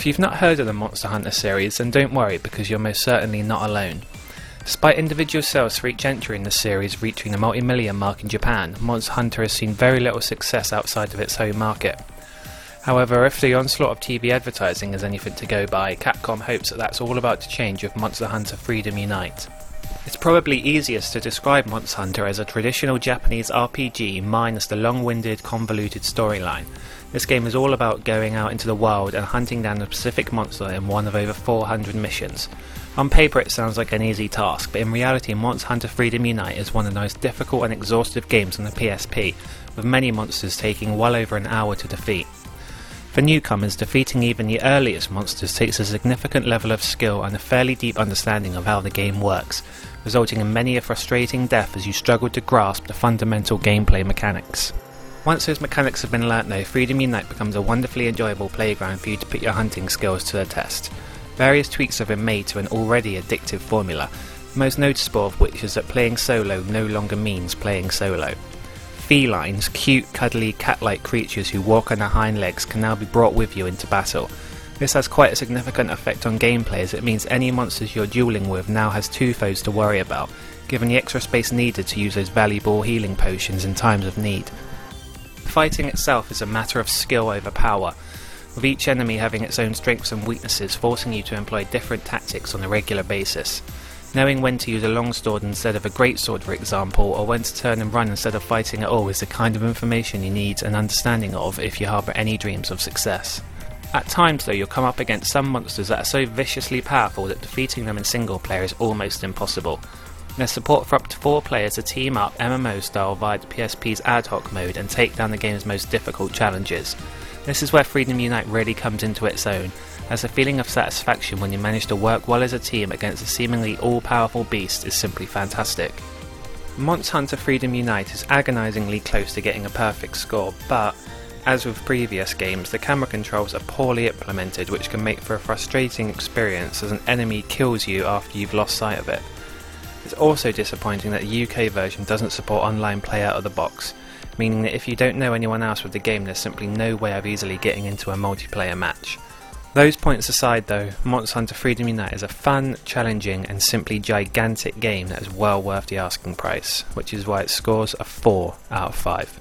If you've not heard of the Monster Hunter series, then don't worry because you're most certainly not alone. Despite individual sales for each entry in the series reaching the multi million mark in Japan, Monster Hunter has seen very little success outside of its home market. However, if the onslaught of TV advertising is anything to go by, Capcom hopes that that's all about to change with Monster Hunter Freedom Unite. It's probably easiest to describe Monster Hunter as a traditional Japanese RPG minus the long winded, convoluted storyline. This game is all about going out into the wild and hunting down a specific monster in one of over 400 missions. On paper, it sounds like an easy task, but in reality, Monster Hunter Freedom Unite is one of the most difficult and exhaustive games on the PSP, with many monsters taking well over an hour to defeat. For newcomers, defeating even the earliest monsters takes a significant level of skill and a fairly deep understanding of how the game works, resulting in many a frustrating death as you struggle to grasp the fundamental gameplay mechanics. Once those mechanics have been learnt though, Freedom Unite becomes a wonderfully enjoyable playground for you to put your hunting skills to the test. Various tweaks have been made to an already addictive formula, most noticeable of which is that playing solo no longer means playing solo. Felines, cute, cuddly, cat like creatures who walk on their hind legs, can now be brought with you into battle. This has quite a significant effect on gameplay as it means any monsters you're dueling with now has two foes to worry about, given the extra space needed to use those valuable healing potions in times of need. Fighting itself is a matter of skill over power, with each enemy having its own strengths and weaknesses, forcing you to employ different tactics on a regular basis. Knowing when to use a longsword instead of a greatsword, for example, or when to turn and run instead of fighting at all, is the kind of information you need an understanding of if you harbour any dreams of success. At times, though, you'll come up against some monsters that are so viciously powerful that defeating them in single player is almost impossible. There's support for up to four players to team up MMO style via the PSP's ad hoc mode and take down the game's most difficult challenges. This is where Freedom Unite really comes into its own, as the feeling of satisfaction when you manage to work well as a team against a seemingly all powerful beast is simply fantastic. Monster Hunter Freedom Unite is agonisingly close to getting a perfect score, but as with previous games, the camera controls are poorly implemented, which can make for a frustrating experience as an enemy kills you after you've lost sight of it. It's also disappointing that the UK version doesn't support online play out of the box, meaning that if you don't know anyone else with the game, there's simply no way of easily getting into a multiplayer match. Those points aside, though, Monster Hunter Freedom Unite is a fun, challenging, and simply gigantic game that is well worth the asking price, which is why it scores a 4 out of 5.